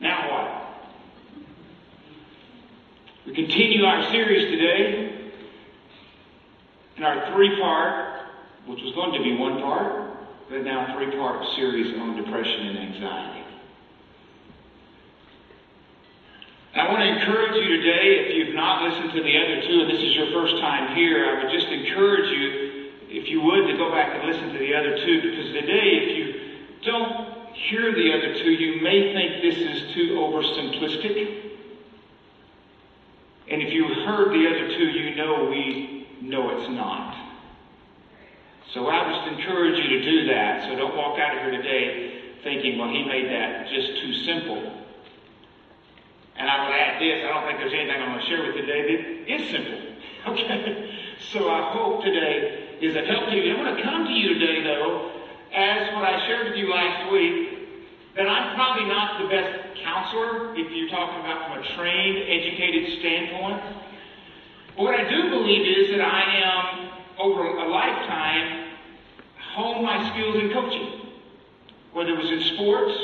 Now what? We continue our series today in our three part, which was going to be one part, but now three part series on depression and anxiety. I want to encourage you today, if you've not listened to the other two, and this is your first time here, I would just encourage you, if you would, to go back and listen to the other two, because today, if you don't hear the other two, you may think this is too oversimplistic. And if you heard the other two, you know we know it's not. So I just encourage you to do that. So don't walk out of here today thinking, well, he made that just too simple. And I would add this, I don't think there's anything I'm going to share with you today that is simple. Okay? So I hope today is a help to you. I want to come to you today, though, as what I shared with you last week, that I'm probably not the best counselor if you're talking about from a trained, educated standpoint. But what I do believe is that I am, over a lifetime, honed my skills in coaching. Whether it was in sports,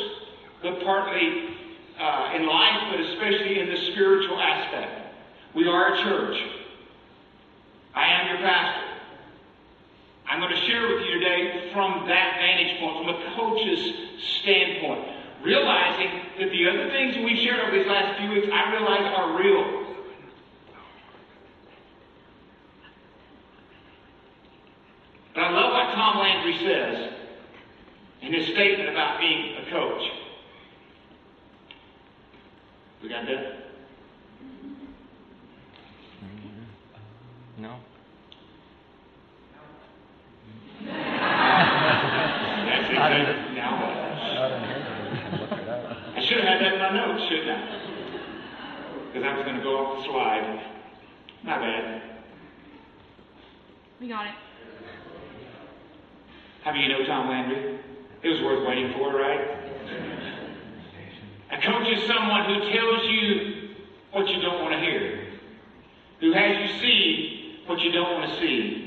but partly uh, in life, but especially in the spiritual aspect. We are a church. I am your pastor. I'm going to share with you today from that vantage point, from a coach's standpoint, realizing that the other things we've shared over these last few weeks, I realize are real. But I love what Tom Landry says in his statement about being a coach. We got that? No. That's exactly. Now what? I should have had that in my notes, shouldn't I? Because I was going to go off the slide. My bad. We got it. How do you know Tom Landry? It was worth waiting for, right? A coach is someone who tells you what you don't want to hear, who has you see what you don't want to see.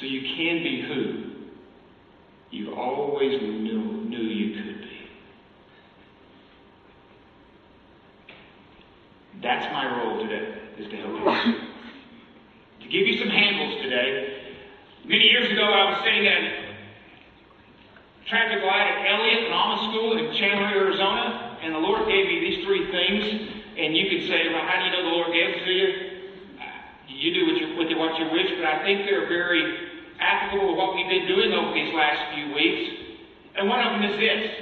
So you can be who you always knew, knew you could be. That's my role today, is to help you. to give you some handles today. Many years ago, I was sitting at a traffic light at Elliott and Alma School in Chandler, Arizona, and the Lord gave me these three things. And you could say, well, how do you know the Lord gave them to you? Uh, you do with, your, with what you wish, but I think they're very applicable to what we've been doing over these last few weeks. And one of them is this.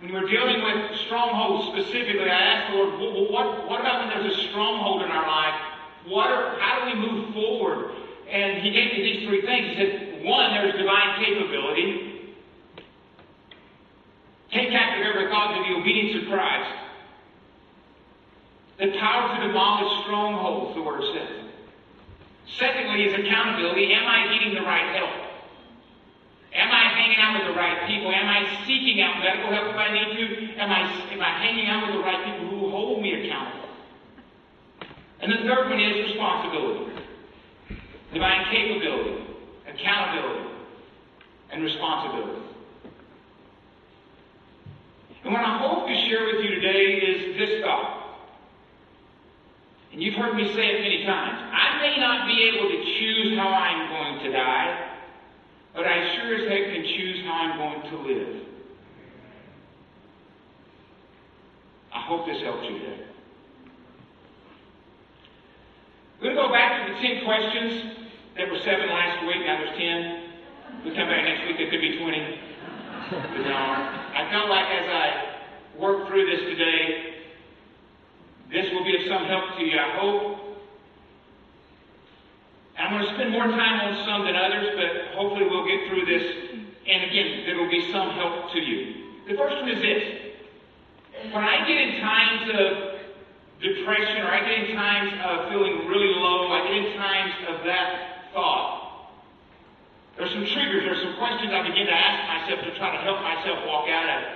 When we're dealing with strongholds specifically, I asked the Lord, well, what, what about when there's a stronghold in our life? What are, how do we move forward? And he gave me these three things. He said, one, there's divine capability. Take captive every thought to the obedience of Christ. The power to demolish strongholds, the word says. Secondly, is accountability. Am I getting the right help? Am I hanging out with the right people? Am I seeking out medical help if I need to? Am I, am I hanging out with the right people who hold me accountable? And the third one is responsibility. Divine capability, accountability, and responsibility. And what I hope to share with you today is this thought. And you've heard me say it many times. I may not be able to choose how I'm going to die, but I sure as heck can choose how I'm going to live. I hope this helps you today. We're going to go back to the 10 questions. There were seven last week, now there's 10. We come back next week, there could be 20. But I felt like as I work through this today, this will be of some help to you, I hope. I'm going to spend more time on some than others, but hopefully we'll get through this. And again, there will be some help to you. The first one is this. When I get in times of depression, or I get in times of feeling really low, I get in times of that thought, there's some triggers, there's some questions I begin to ask myself to try to help myself walk out of it.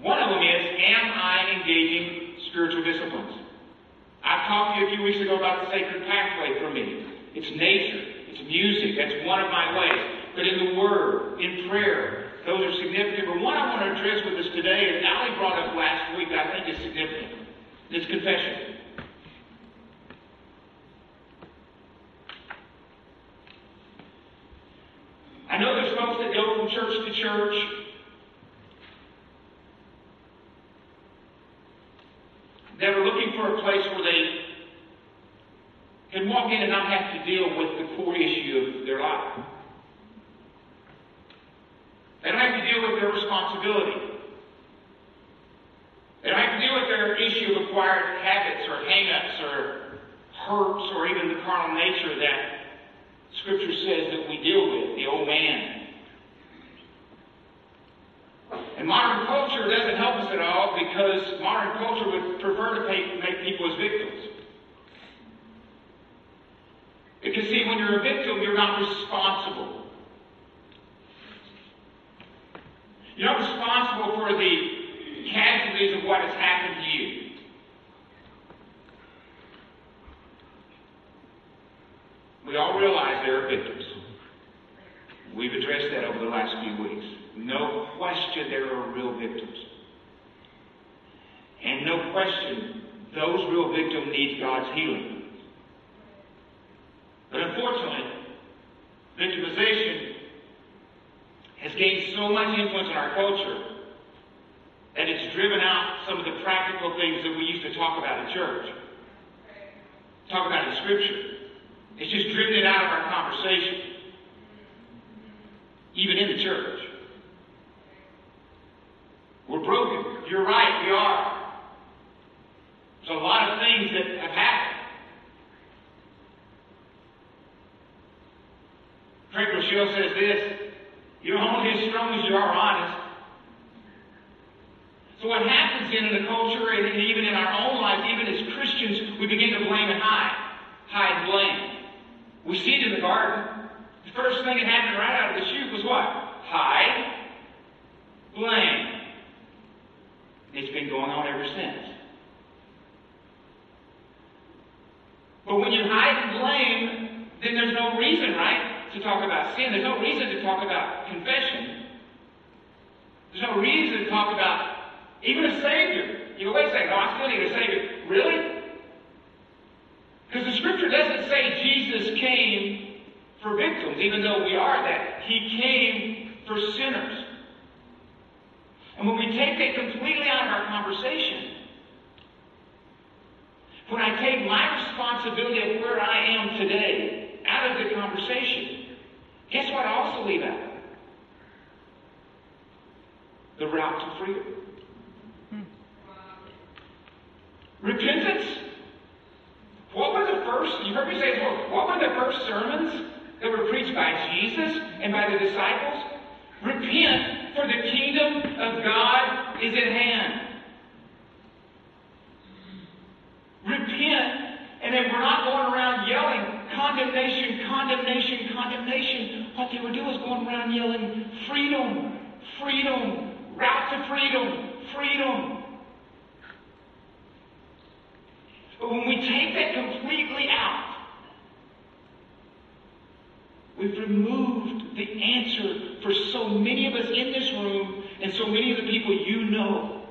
One of them is, am I engaging spiritual disciplines? I talked to you a few weeks ago about the sacred pathway for me. It's nature. It's music. That's one of my ways. but in the Word, in prayer. Those are significant. But one I want to address with us today, and Ali brought up last week, I think is significant. It's confession. I know there's folks that go from church to church. That are looking for a place where they can walk in and not have to deal with the core issue of their life. They don't have to deal with their responsibility. Have to deal with their issue of acquired habits or hang-ups or hurts or even the carnal nature that Scripture says that we deal with, the old man. And modern culture doesn't help us at all because modern culture would prefer to make people as victims. Because, see, when you're a victim, you're not responsible. You're not responsible for the casualties of what has happened to you. We all realize there are victims. We've addressed that over the last few weeks. No question there are real victims. And no question, those real victims need God's healing. But unfortunately, victimization gained so much influence in our culture that it's driven out some of the practical things that we used to talk about in church, talk about in Scripture. It's just driven it out of our conversation, even in the church. We're broken. You're right, we are. There's a lot of things that have happened. Craig Groeschel says this You're only as strong as you are honest. So what happens in the culture and even in our own lives, even as Christians, we begin to blame and hide. Hide and blame. We see it in the garden. The first thing that happened right out of the chute was what? Hide, blame. It's been going on ever since. But when you hide and blame, then there's no reason, right? To talk about sin. There's no reason to talk about confession. There's no reason to talk about even a Savior. You go, wait a second, no, I still need a Savior. Really? Because the Scripture doesn't say Jesus came for victims, even though we are that. He came for sinners. And when we take that completely out of our conversation, when I take my responsibility of where I am today out of the conversation, Guess what I also leave out? The route to freedom. Hmm. Repentance. What were the first, you heard me say before, what were the first sermons that were preached by Jesus and by the disciples? Repent, for the kingdom of God is at hand. Repent, and then we're not going around yelling, condemnation, condemnation, condemnation. What they were doing was going around yelling, freedom, freedom, route to freedom, freedom. But when we take that completely out, we've removed the answer for so many of us in this room and so many of the people you know.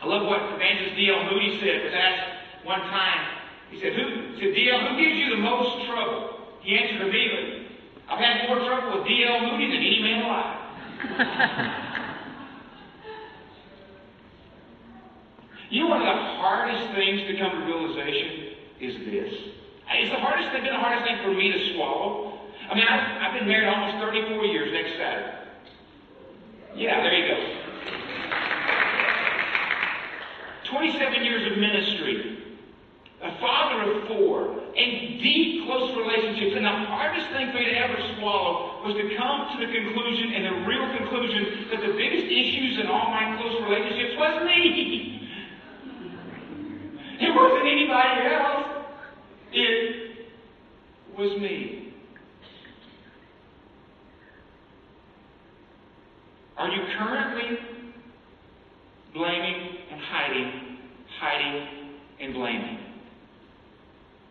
I love what Evangelist D.L. Moody said. Was asked one time. He said, who, said, D.L., who gives you the most trouble? He answered immediately, I've had more trouble with D.L. Moody than any man alive. you know one of the hardest things to come to realization is this. It's the hardest thing, been the hardest thing for me to swallow. I mean, I've, I've been married almost 34 years next Saturday. Yeah, there you go. 27 years of ministry, a father of four, and deep, close relationships. And the hardest thing for me to ever swallow was to come to the conclusion, and the real conclusion, that the biggest issues in all my close relationships was me. It wasn't anybody else. It was me. Are you currently blaming and hiding, hiding and blaming.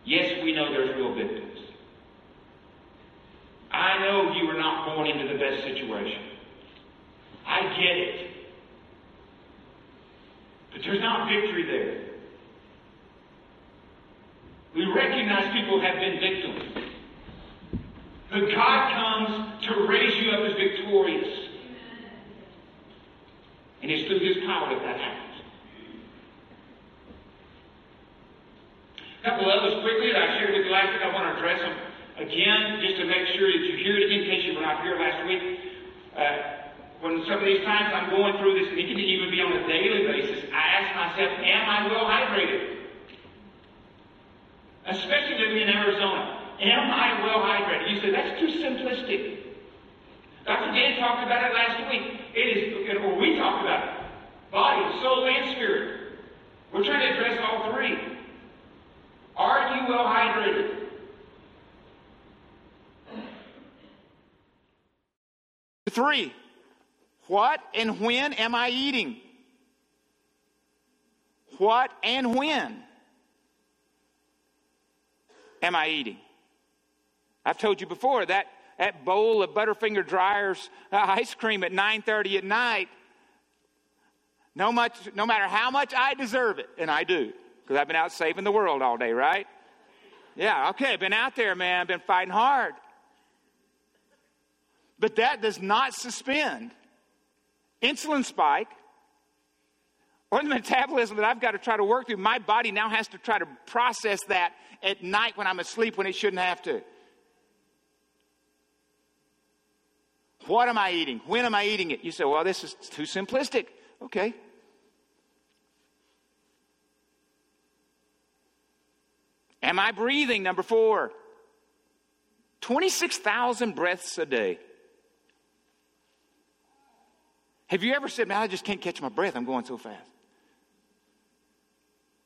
Yes, we know there's real victims. I know you were not born into the best situation. I get it. But there's not victory there. We recognize people have been victims. But God comes to raise you up as victorious. And it's through His power that that happens. Couple others quickly that I shared with you last week. I want to address them again just to make sure that you hear it in case you were not here last week. Uh, when some of these times I'm going through this, and it can even be on a daily basis, I ask myself, am I well hydrated? Especially living in Arizona. Am I well hydrated? You say, that's too simplistic. Dr. Dan talked about it last week. It is, or we talked about it. Body, soul, and spirit. We're trying to address all three. Are you well hydrated? Three. What and when am I eating? What and when am I eating? I've told you before that that bowl of Butterfinger Dreyer's uh, ice cream at 9:30 at night. No much, no matter how much I deserve it, and I do, because I've been out saving the world all day, right? Yeah, okay, been out there, man. Been fighting hard. But that does not suspend insulin spike or the metabolism that I've got to try to work through. My body now has to try to process that at night when I'm asleep when it shouldn't have to. What am I eating? When am I eating it? You say, well, this is too simplistic. Okay. Am I breathing? Number four. 26,000 breaths a day. Have you ever said, man, I just can't catch my breath. I'm going so fast.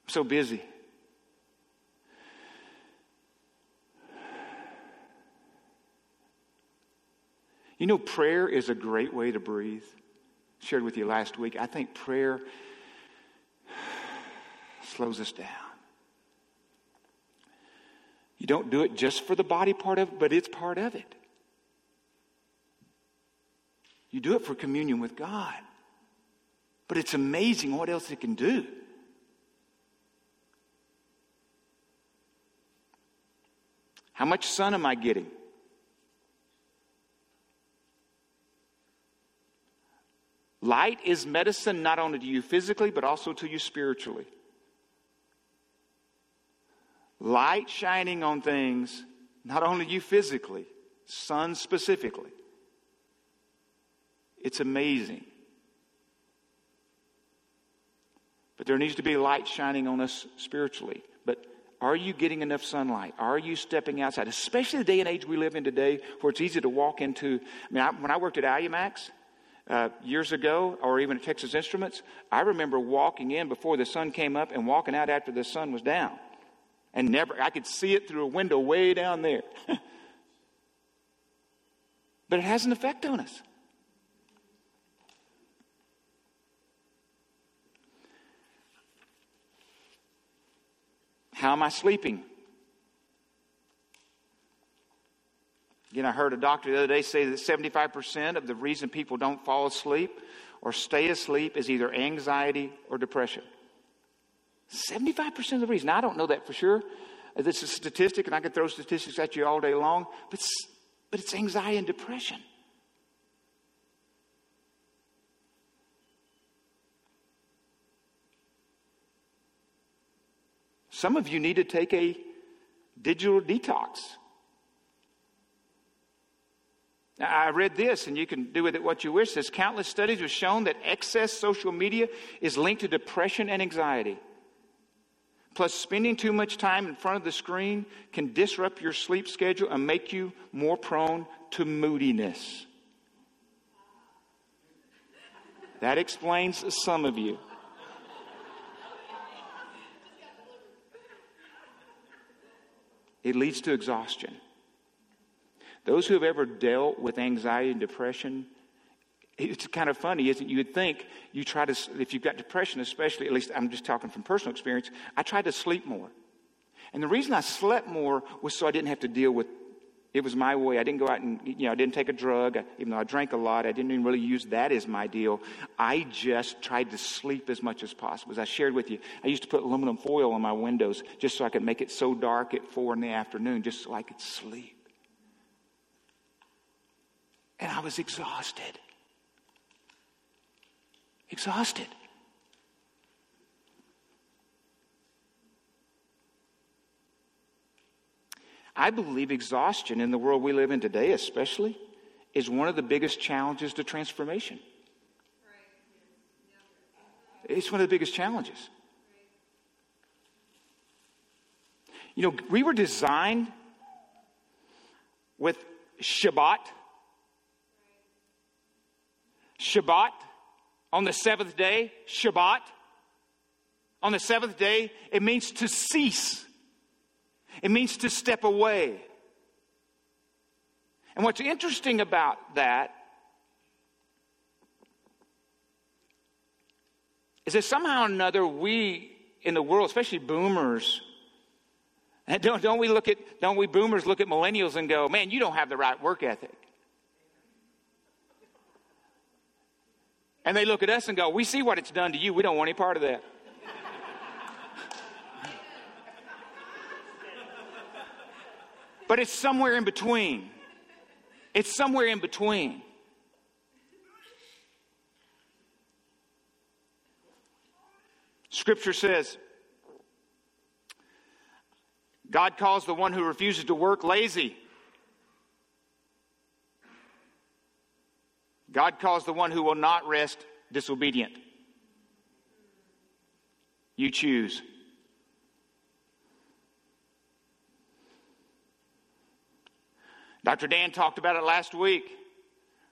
I'm so busy. You know, prayer is a great way to breathe. Shared with you last week. I think prayer slows us down. You don't do it just for the body part of it, but it's part of it. You do it for communion with God. But it's amazing what else it can do. How much sun am I getting? Light is medicine not only to you physically, but also to you spiritually. Light shining on things, not only you physically, sun specifically, it's amazing. But there needs to be light shining on us spiritually. But are you getting enough sunlight? Are you stepping outside? Especially the day and age we live in today, where it's easy to walk into. I mean, I, when I worked at Alumax uh, years ago, or even at Texas Instruments, I remember walking in before the sun came up and walking out after the sun was down, and never I could see it through a window way down there. but it has an effect on us. How am I sleeping? Again, I heard a doctor the other day say that 75% of the reason people don't fall asleep or stay asleep is either anxiety or depression. 75% of the reason. I don't know that for sure. Uh, this is a statistic, and I could throw statistics at you all day long, but, but it's anxiety and depression. Some of you need to take a digital detox. Now, I read this, and you can do with it what you wish. Says countless studies have shown that excess social media is linked to depression and anxiety. Plus, spending too much time in front of the screen can disrupt your sleep schedule and make you more prone to moodiness. That explains some of you. it leads to exhaustion. Those who have ever dealt with anxiety and depression, it's kind of funny, isn't it? You would think you try to, if you've got depression, especially, at least I'm just talking from personal experience, I tried to sleep more. And the reason I slept more was so I didn't have to deal with It was my way. I didn't go out and, you know, I didn't take a drug. Even though I drank a lot, I didn't even really use that as my deal. I just tried to sleep as much as possible. As I shared with you, I used to put aluminum foil on my windows just so I could make it so dark at four in the afternoon, just so I could sleep. And I was exhausted. Exhausted. I believe exhaustion in the world we live in today, especially, is one of the biggest challenges to transformation. It's one of the biggest challenges. You know, we were designed with Shabbat. Shabbat on the seventh day, Shabbat. On the seventh day, it means to cease. It means to step away. And what's interesting about that is that somehow or another we in the world, especially boomers, and don't, don't we look at don't we boomers look at millennials and go, man, you don't have the right work ethic. And they look at us and go, we see what it's done to you. We don't want any part of that. But it's somewhere in between. It's somewhere in between. Scripture says, God calls the one who refuses to work lazy. God calls the one who will not rest disobedient. You choose. Dr. Dan talked about it last week,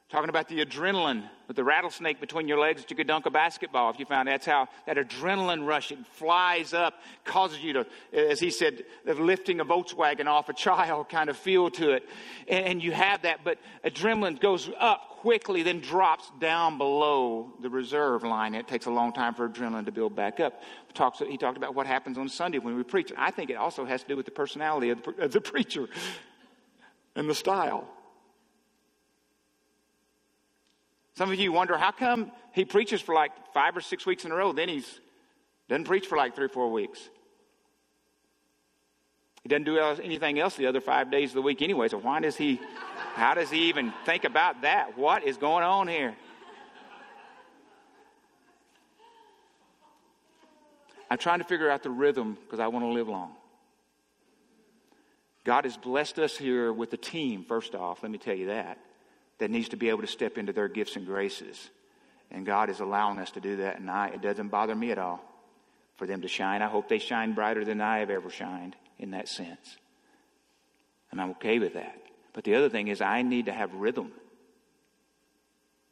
talking about the adrenaline with the rattlesnake between your legs that you could dunk a basketball if you found that's how that adrenaline rush it flies up, causes you to, as he said, lifting a Volkswagen off a child kind of feel to it. And, and you have that, but adrenaline goes up quickly, then drops down below the reserve line. It takes a long time for adrenaline to build back up. Talks, he talked about what happens on Sunday when we preach. I think it also has to do with the personality of the, of the preacher and the style. Some of you wonder how come he preaches for like five or six weeks in a row, then he's doesn't preach for like three or four weeks. He doesn't do anything else the other five days of the week anyway. So why does he? How does he even think about that? What is going on here? I'm trying to figure out the rhythm because I want to live long. God has blessed us here with a team, first off, let me tell you that, that needs to be able to step into their gifts and graces. And God is allowing us to do that, and I, it doesn't bother me at all for them to shine. I hope they shine brighter than I have ever shined in that sense. And I'm okay with that. But the other thing is, I need to have rhythm.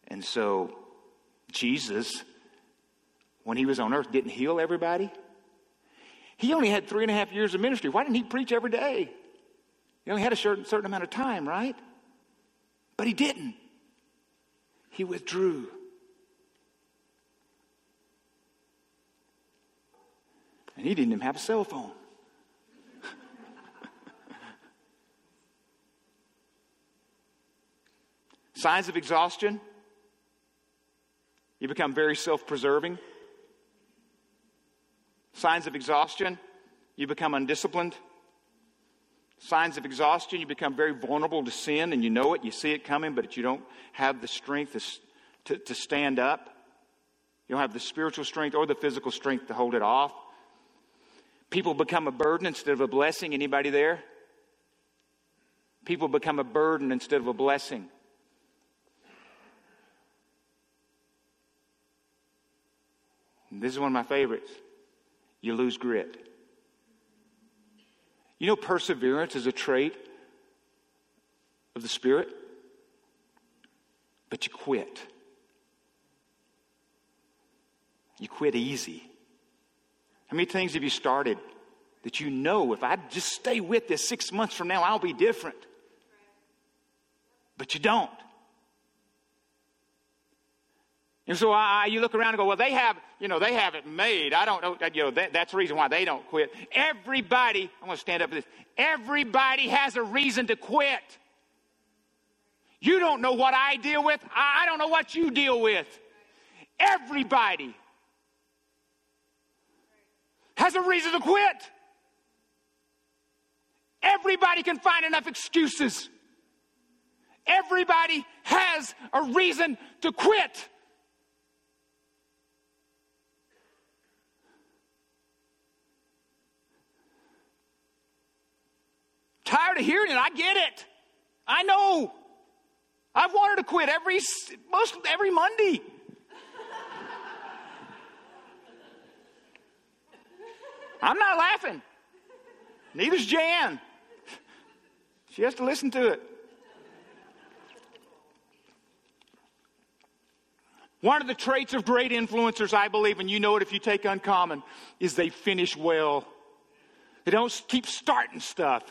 And so, Jesus, when he was on earth, didn't heal everybody. He only had three and a half years of ministry. Why didn't he preach every day? He only had a certain, certain amount of time, right? But he didn't. He withdrew. And he didn't even have a cell phone. Signs of exhaustion. You become very self preserving. Signs of exhaustion. You become undisciplined. Signs of exhaustion, you become very vulnerable to sin and you know it, you see it coming, but you don't have the strength to, to, stand up. You don't have the spiritual strength or the physical strength to hold it off. People become a burden instead of a blessing. Anybody there? People become a burden instead of a blessing. And this is one of my favorites. You lose grit. You know, perseverance is a trait of the Spirit, but you quit. You quit easy. How many things have you started that you know if I just stay with this six months from now, I'll be different? But you don't. And so I, you look around and go, well, they have, you know, they have it made. I don't know, you know, that, that's the reason why they don't quit. Everybody, I'm going to stand up for this. Everybody has a reason to quit. You don't know what I deal with. I don't know what you deal with. Everybody has a reason to quit. Everybody can find enough excuses. Everybody has a reason to quit. Tired of hearing it. I get it. I know. I've wanted to quit every most every Monday. I'm not laughing. Neither's Jan. She has to listen to it. One of the traits of great influencers, I believe, and you know it if you take uncommon, is they finish well. They don't keep starting stuff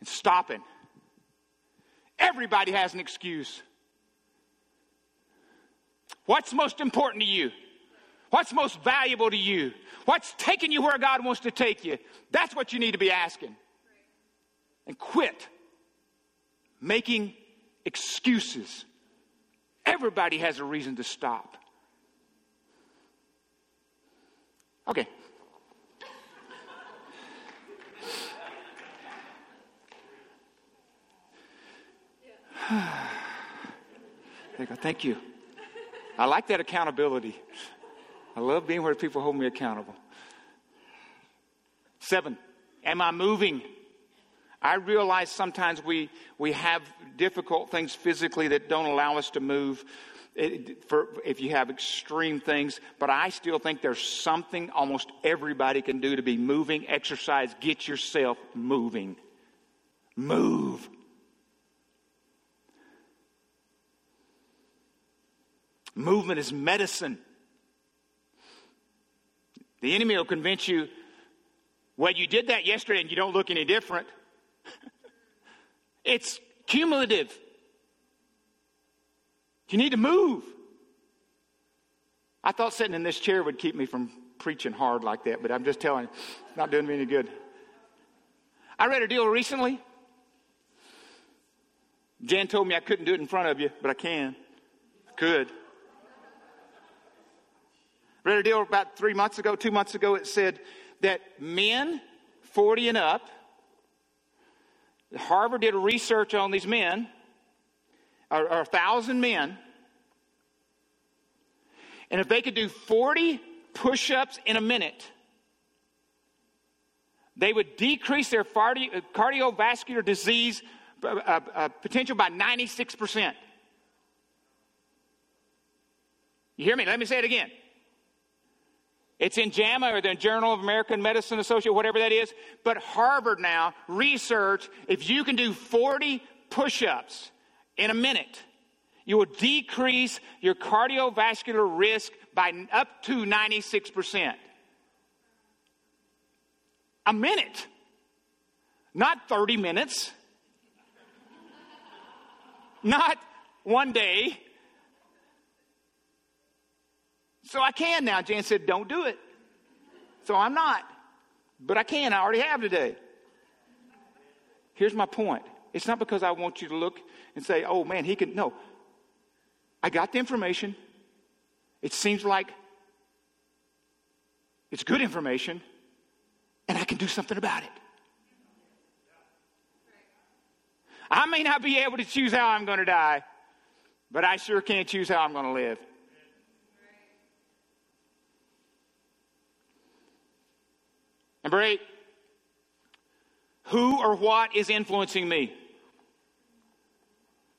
and stopping. Everybody has an excuse. What's most important to you? What's most valuable to you? What's taking you where God wants to take you? That's what you need to be asking. And quit making excuses. Everybody has a reason to stop. Okay. there you go. Thank you. I like that accountability. I love being where people hold me accountable. Seven, am I moving? I realize sometimes we, we have difficult things physically that don't allow us to move it, for, if you have extreme things, but I still think there's something almost everybody can do to be moving. Exercise, get yourself moving. Move. Movement is medicine. The enemy will convince you, well, you did that yesterday and you don't look any different. it's cumulative. You need to move. I thought sitting in this chair would keep me from preaching hard like that, but I'm just telling you, it's not doing me any good. I read a deal recently. Jan told me I couldn't do it in front of you, but I can. I could. Read a deal about three months ago, two months ago, it said that men 40 and up, Harvard did research on these men, or, or a thousand men, and if they could do 40 push ups in a minute, they would decrease their cardiovascular disease uh, uh, potential by 96%. You hear me? Let me say it again. It's in JAMA or the Journal of American Medicine Association, whatever that is. But Harvard now research if you can do 40 push ups in a minute, you will decrease your cardiovascular risk by up to 96%. A minute, not 30 minutes, not one day, So I can now. Jan said, Don't do it. So I'm not. But I can. I already have today. Here's my point it's not because I want you to look and say, Oh man, he can. No. I got the information. It seems like it's good information, and I can do something about it. I may not be able to choose how I'm going to die, but I sure can choose how I'm going to live. Number eight, who or what is influencing me?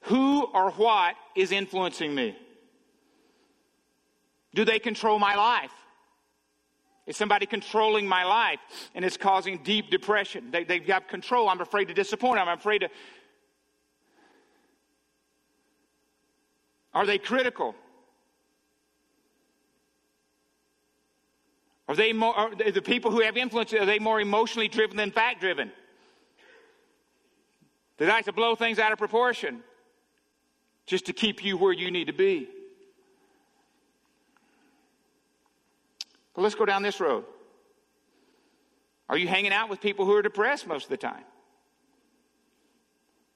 Who or what is influencing me? Do they control my life? Is somebody controlling my life and it's causing deep depression? They, have got control. I'm afraid to disappoint. I'm afraid to. Are they critical? Are they more, are the people who have influence, are they more emotionally driven than fact driven? They like to blow things out of proportion just to keep you where you need to be. But let's go down this road. Are you hanging out with people who are depressed most of the time?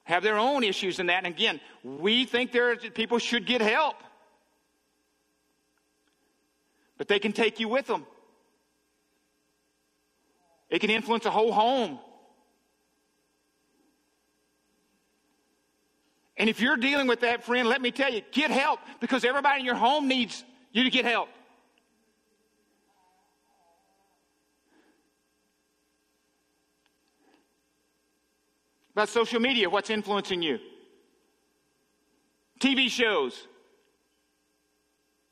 Have their own issues in that. And again, we think there are, people should get help. But they can take you with them. It can influence a whole home. And if you're dealing with that, friend, let me tell you, get help because everybody in your home needs you to get help. About social media, what's influencing you? TV shows.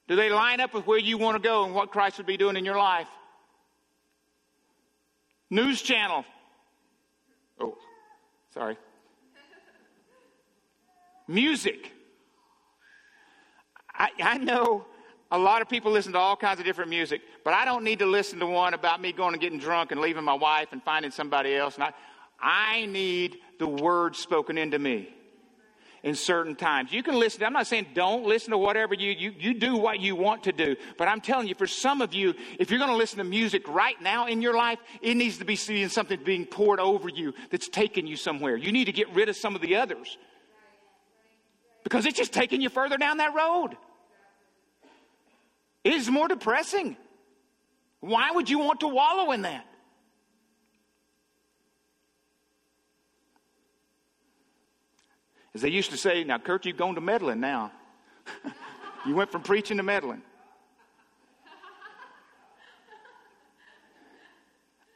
Do they line up with where you want to go and what Christ would be doing in your life? News channel. Oh, sorry. Music. I, I know a lot of people listen to all kinds of different music, but I don't need to listen to one about me going and getting drunk and leaving my wife and finding somebody else. And I, I need the word spoken into me in certain times. You can listen. I'm not saying don't listen to whatever you, you, you do what you want to do. But I'm telling you, for some of you, if you're going to listen to music right now in your life, it needs to be seeing something being poured over you that's taking you somewhere. You need to get rid of some of the others because it's just taking you further down that road. It is more depressing. Why would you want to wallow in that? As they used to say, now, Kurt, you've gone to meddling now. you went from preaching to meddling.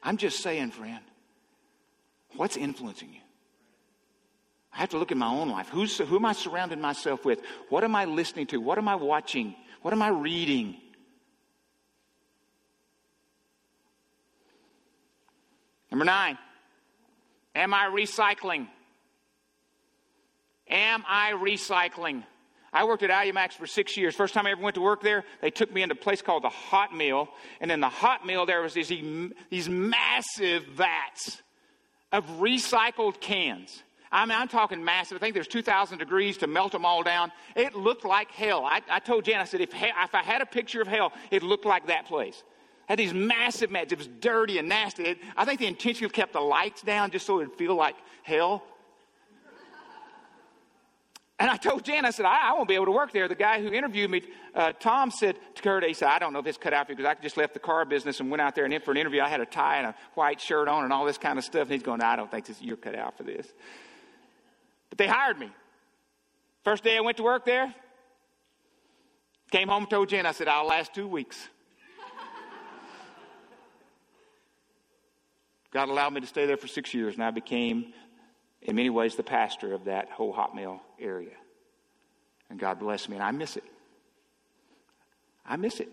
I'm just saying, friend, what's influencing you? I have to look at my own life. Who's, who am I surrounding myself with? What am I listening to? What am I watching? What am I reading? Number nine, am I recycling? Am I recycling? I worked at Alumax for six years. First time I ever went to work there, they took me into a place called the Hot Mill. And in the Hot Mill, there was these, these massive vats of recycled cans. I mean, I'm talking massive. I think there's 2,000 degrees to melt them all down. It looked like hell. I, I told Jan, I said, if, if I had a picture of hell, it looked like that place. Had these massive mats. It was dirty and nasty. It, I think they intentionally kept the lights down just so it would feel like hell. And I told Jan, I said, I, I, won't be able to work there. The guy who interviewed me, uh, Tom, said to Kurt, he said, I don't know if it's cut out for you because I just left the car business and went out there and in for an interview. I had a tie and a white shirt on and all this kind of stuff. And he's going, I don't think this, you're cut out for this. But they hired me. First day I went to work there, came home and told Jen, I said, I'll last two weeks. God allowed me to stay there for six years, and I became, in many ways, the pastor of that whole hot mill area. And God bless me, and I miss it. I miss it.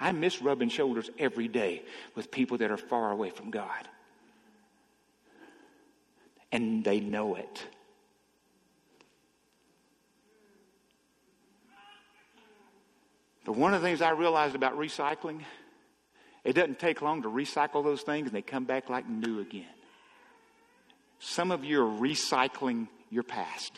I miss rubbing shoulders every day with people that are far away from God. And they know it. But one of the things I realized about recycling, it doesn't take long to recycle those things and they come back like new again. Some of you are recycling your past.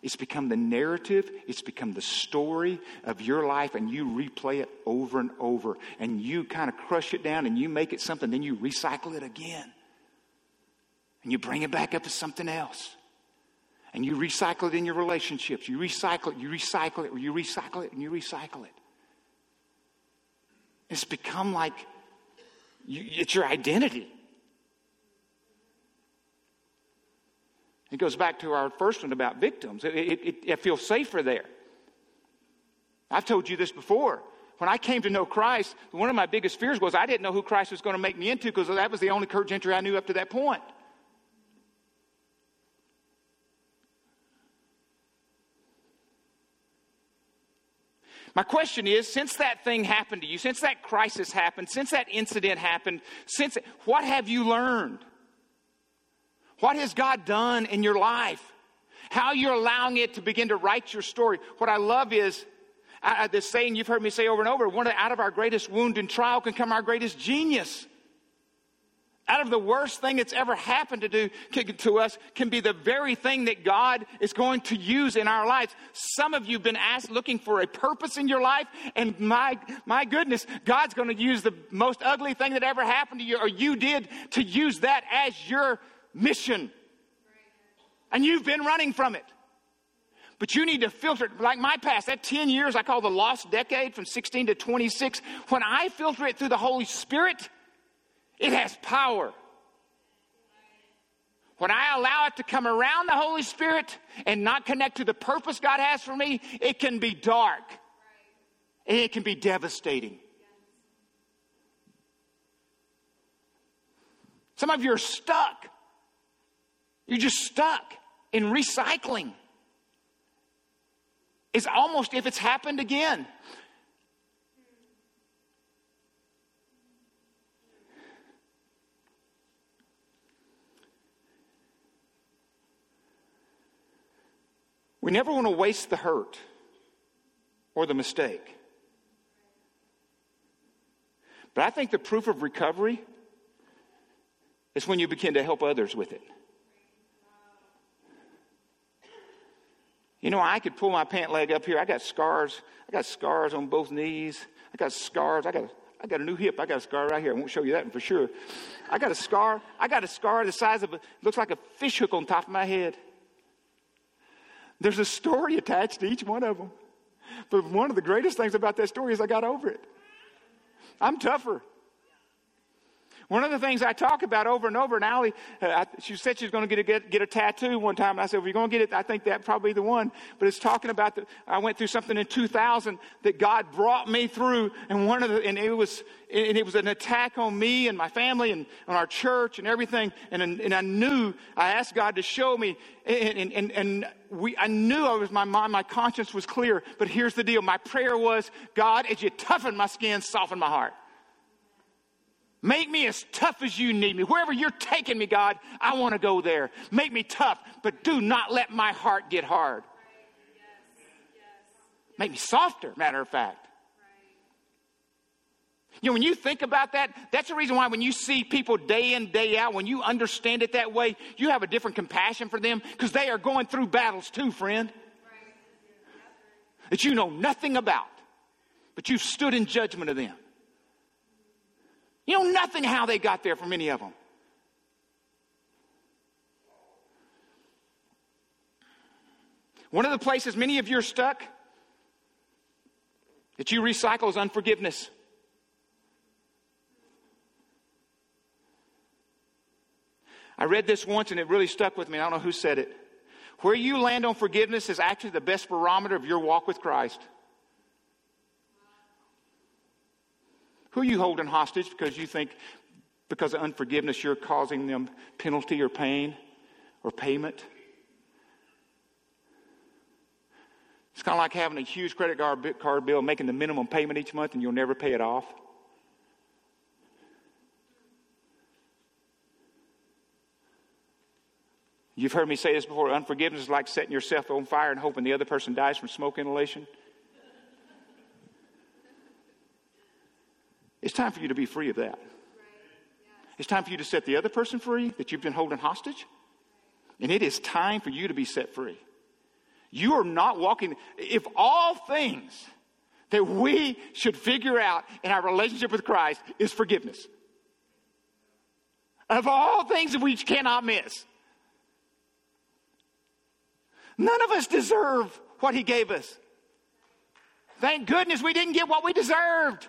It's become the narrative, it's become the story of your life, and you replay it over and over. And you kind of crush it down and you make it something, then you recycle it again. And you bring it back up as something else. And you recycle it in your relationships. You recycle it, you recycle it, you recycle it, and you recycle it. It's become like you, it's your identity. It goes back to our first one about victims. It, it, it, it feels safer there. I've told you this before. When I came to know Christ, one of my biggest fears was I didn't know who Christ was going to make me into because that was the only Kurt Gentry I knew up to that point. My question is since that thing happened to you, since that crisis happened, since that incident happened, since what have you learned? What has God done in your life? How you're allowing it to begin to write your story. What I love is this saying you've heard me say over and over one of, out of our greatest wound and trial can come our greatest genius. out of the worst thing that's ever happened to do to us can be the very thing that God is going to use in our lives. Some of you have been asked looking for a purpose in your life, and my my goodness, God's going to use the most ugly thing that ever happened to you or you did to use that as your mission. And you've been running from it. But you need to filter it. Like my past, that 10 years I call the lost decade from 16 to 26. When I filter it through the Holy Spirit, it has power. When I allow it to come around the Holy Spirit and not connect to the purpose God has for me, it can be dark. And it can be devastating. Some of you are stuck. You're just stuck in recycling. It's almost if it's happened again. We never want to waste the hurt or the mistake. But I think the proof of recovery is when you begin to help others with it. You know, I could pull my pant leg up here. I got scars. I got scars on both knees. I got scars. I got, I got a new hip. I got a scar right here. I won't show you that for sure. I got a scar. I got a scar the size of a, looks like a fish hook on top of my head. There's a story attached to each one of them. But one of the greatest things about that story is I got over it. I'm tougher. One of the things I talk about over and over, and Allie, uh, she said she was going to get get a tattoo one time. And I said, if you're going to get it, I think that probably the one. But it's talking about that I went through something in 2000 that God brought me through. And one of the, and it was, and it was an attack on me and my family and on our church and everything. And, and I knew, I asked God to show me. And, and, and we, I knew I was, my mind, my conscience was clear. But here's the deal. My prayer was, God, as you toughen my skin, soften my heart. Make me as tough as you need me. Wherever you're taking me, God, I want to go there. Make me tough, but do not let my heart get hard. Make me softer, matter of fact. You know, when you think about that, that's the reason why when you see people day in, day out, when you understand it that way, you have a different compassion for them because they are going through battles too, friend. That you know nothing about, but you've stood in judgment of them. You know nothing how they got there for many of them. One of the places many of you are stuck that you recycle is unforgiveness. I read this once and it really stuck with me. I don't know who said it. Where you land on forgiveness is actually the best barometer of your walk with Christ. Who are you holding hostage because you think because of unforgiveness you're causing them penalty or pain or payment? It's kind of like having a huge credit card bill, making the minimum payment each month, and you'll never pay it off. You've heard me say this before unforgiveness is like setting yourself on fire and hoping the other person dies from smoke inhalation. It's time for you to be free of that. It's time for you to set the other person free that you've been holding hostage. And it is time for you to be set free. You are not walking, if all things that we should figure out in our relationship with Christ is forgiveness. Of all things that we cannot miss. None of us deserve what He gave us. Thank goodness we didn't get what we deserved.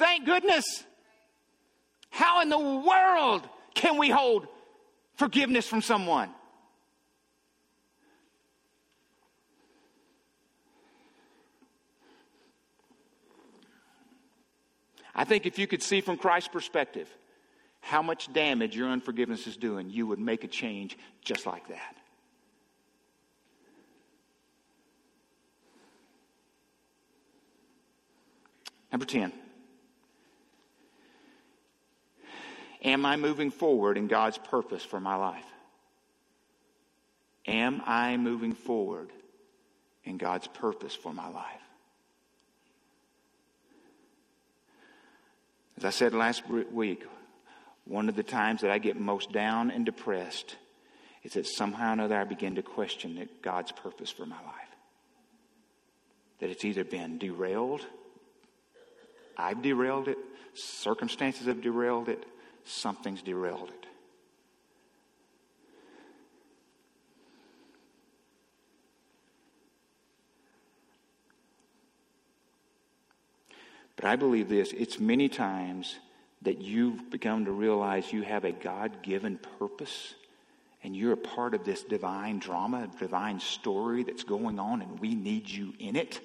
Thank goodness. How in the world can we hold forgiveness from someone? I think if you could see from Christ's perspective how much damage your unforgiveness is doing, you would make a change just like that. Number 10. Am I moving forward in God's purpose for my life? Am I moving forward in God's purpose for my life? As I said last week, one of the times that I get most down and depressed is that somehow or another I begin to question God's purpose for my life. That it's either been derailed, I've derailed it, circumstances have derailed it, something's derailed it. But I believe this it's many times that you've begun to realize you have a God given purpose and you're a part of this divine drama, divine story that's going on, and we need you in it.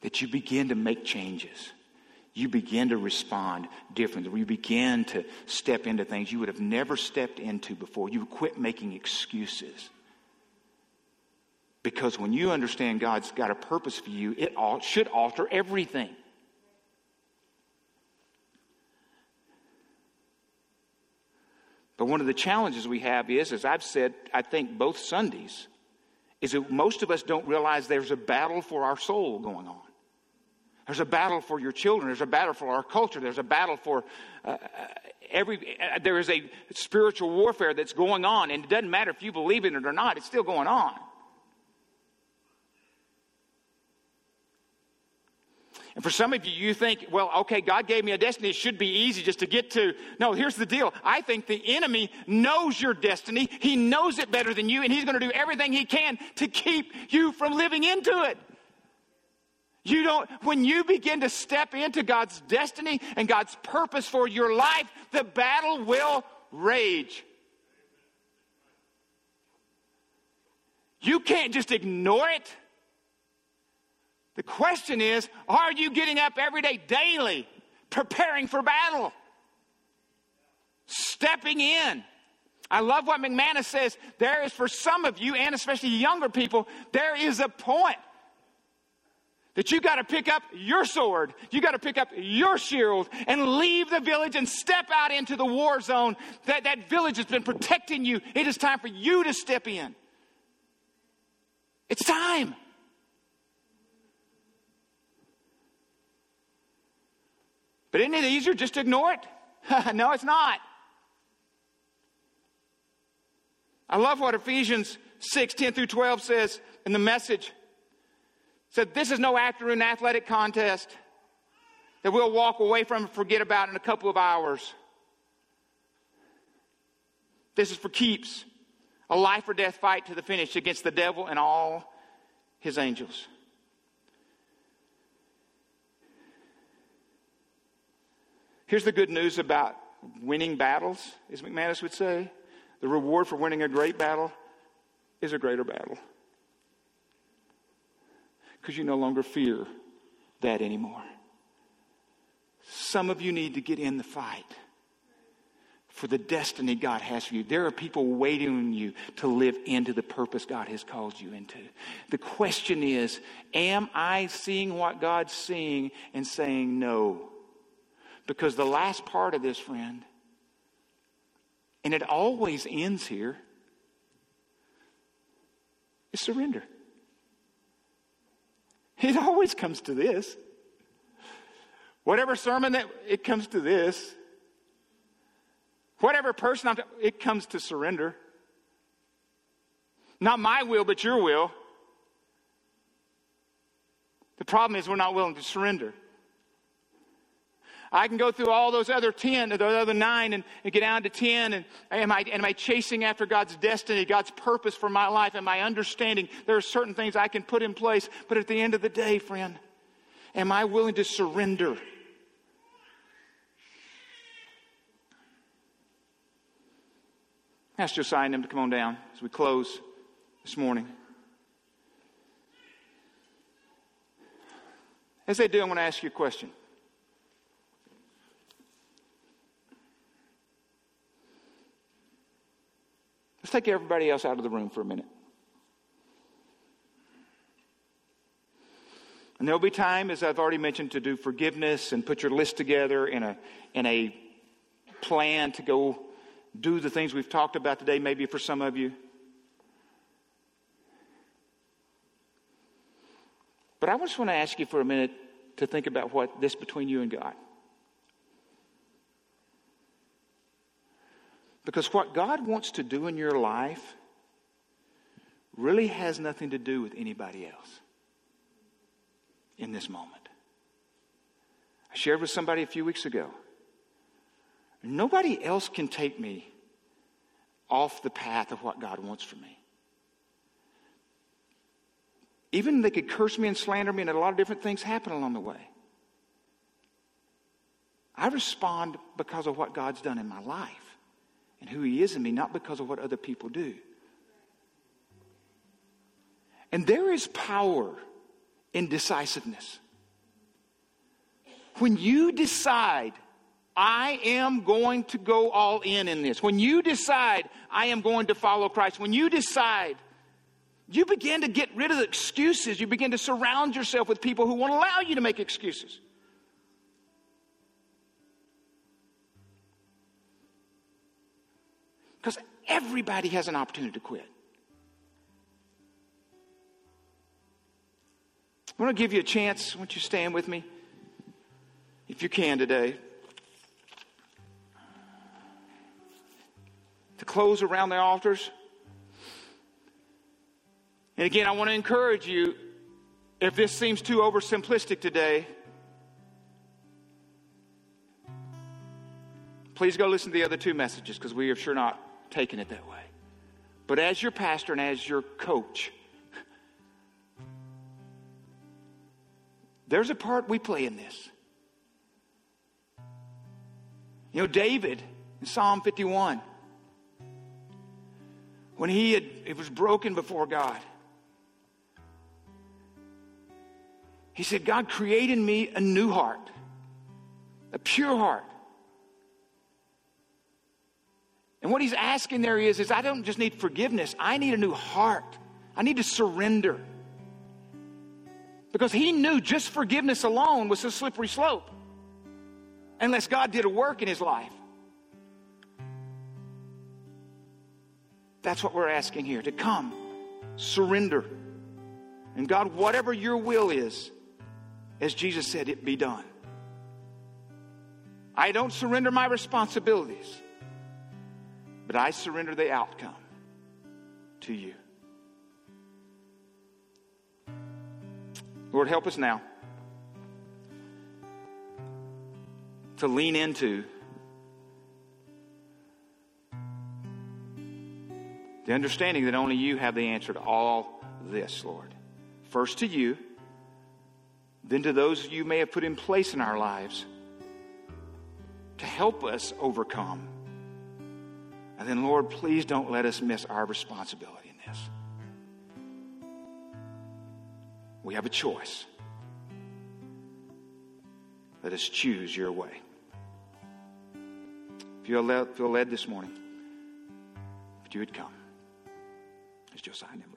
That you begin to make changes. You begin to respond differently. You begin to step into things you would have never stepped into before. You quit making excuses. Because when you understand God's got a purpose for you, it all, should alter everything. But one of the challenges we have is, as I've said, I think both Sundays, is that most of us don't realize there's a battle for our soul going on. There's a battle for your children. There's a battle for our culture. There's a battle for uh, uh every. Uh, there is a spiritual warfare that's going on, and it doesn't matter if you believe in it or not. It's still going on. And for some of you, you think, well, okay, God gave me a destiny. It should be easy just to get to. No, here's the deal. I think the enemy knows your destiny. He knows it better than you, and he's going to do everything he can to keep you from living into it. You don't, when you begin to step into God's destiny and God's purpose for your life, the battle will rage. You can't just ignore it. The question is are you getting up every day, daily, preparing for battle? Stepping in. I love what McManus says. There is, for some of you, and especially younger people, there is a point that you got to pick up your sword, you got to pick up your shield and leave the village and step out into the war zone. That, that village has been protecting you. It is time for you to step in. It's time. But isn't it easier just to ignore it? no, it's not. I love what Ephesians 6 10 through 12 says in the message. Said, This is no afternoon athletic contest that we'll walk away from and forget about in a couple of hours. This is for keeps a life or death fight to the finish against the devil and all his angels. Here's the good news about winning battles, as McManus would say. The reward for winning a great battle is a greater battle. Because you no longer fear that anymore. Some of you need to get in the fight for the destiny God has for you. There are people waiting on you to live into the purpose God has called you into. The question is Am I seeing what God's seeing and saying no? Because the last part of this, friend, and it always ends here, is surrender. It always comes to this. Whatever sermon that it comes to this. Whatever person I'm, it comes to surrender. Not my will, but your will. The problem is we're not willing to surrender. I can go through all those other 10, those other nine, and, and get down to 10. And am I, am I chasing after God's destiny, God's purpose for my life? Am I understanding there are certain things I can put in place? But at the end of the day, friend, am I willing to surrender? Ask Josiah and them to come on down as we close this morning. As they do, I'm going to ask you a question. Take everybody else out of the room for a minute. And there'll be time, as I've already mentioned, to do forgiveness and put your list together in a, in a plan to go do the things we've talked about today, maybe for some of you. But I just want to ask you for a minute to think about what this between you and God. Because what God wants to do in your life really has nothing to do with anybody else in this moment. I shared with somebody a few weeks ago. Nobody else can take me off the path of what God wants for me. Even they could curse me and slander me, and a lot of different things happen along the way. I respond because of what God's done in my life and who He is in me, not because of what other people do. And there is power in decisiveness. When you decide, I am going to go all in in this, when you decide, I am going to follow Christ, when you decide, you begin to get rid of the excuses. You begin to surround yourself with people who won't allow you to make excuses. Everybody has an opportunity to quit. I want to give you a chance. Won't you stand with me? If you can today. To close around the altars. And again, I want to encourage you if this seems too oversimplistic today, please go listen to the other two messages because we are sure not taking it that way. But as your pastor and as your coach, there's a part we play in this. You know, David in Psalm 51, when he had, it was broken before God, he said, God, create in me a new heart, a pure heart. And what he's asking there is, is I don't just need forgiveness, I need a new heart. I need to surrender. Because he knew just forgiveness alone was a slippery slope. Unless God did a work in his life. That's what we're asking here to come, surrender. And God, whatever your will is, as Jesus said, it be done. I don't surrender my responsibilities but I surrender the outcome to you. Lord, help us now to lean into the understanding that only you have the answer to all this, Lord. First to you, then to those you may have put in place in our lives to help us overcome and then, Lord, please don't let us miss our responsibility in this. We have a choice. Let us choose your way. If you feel led this morning, if you would come, as Josiah us.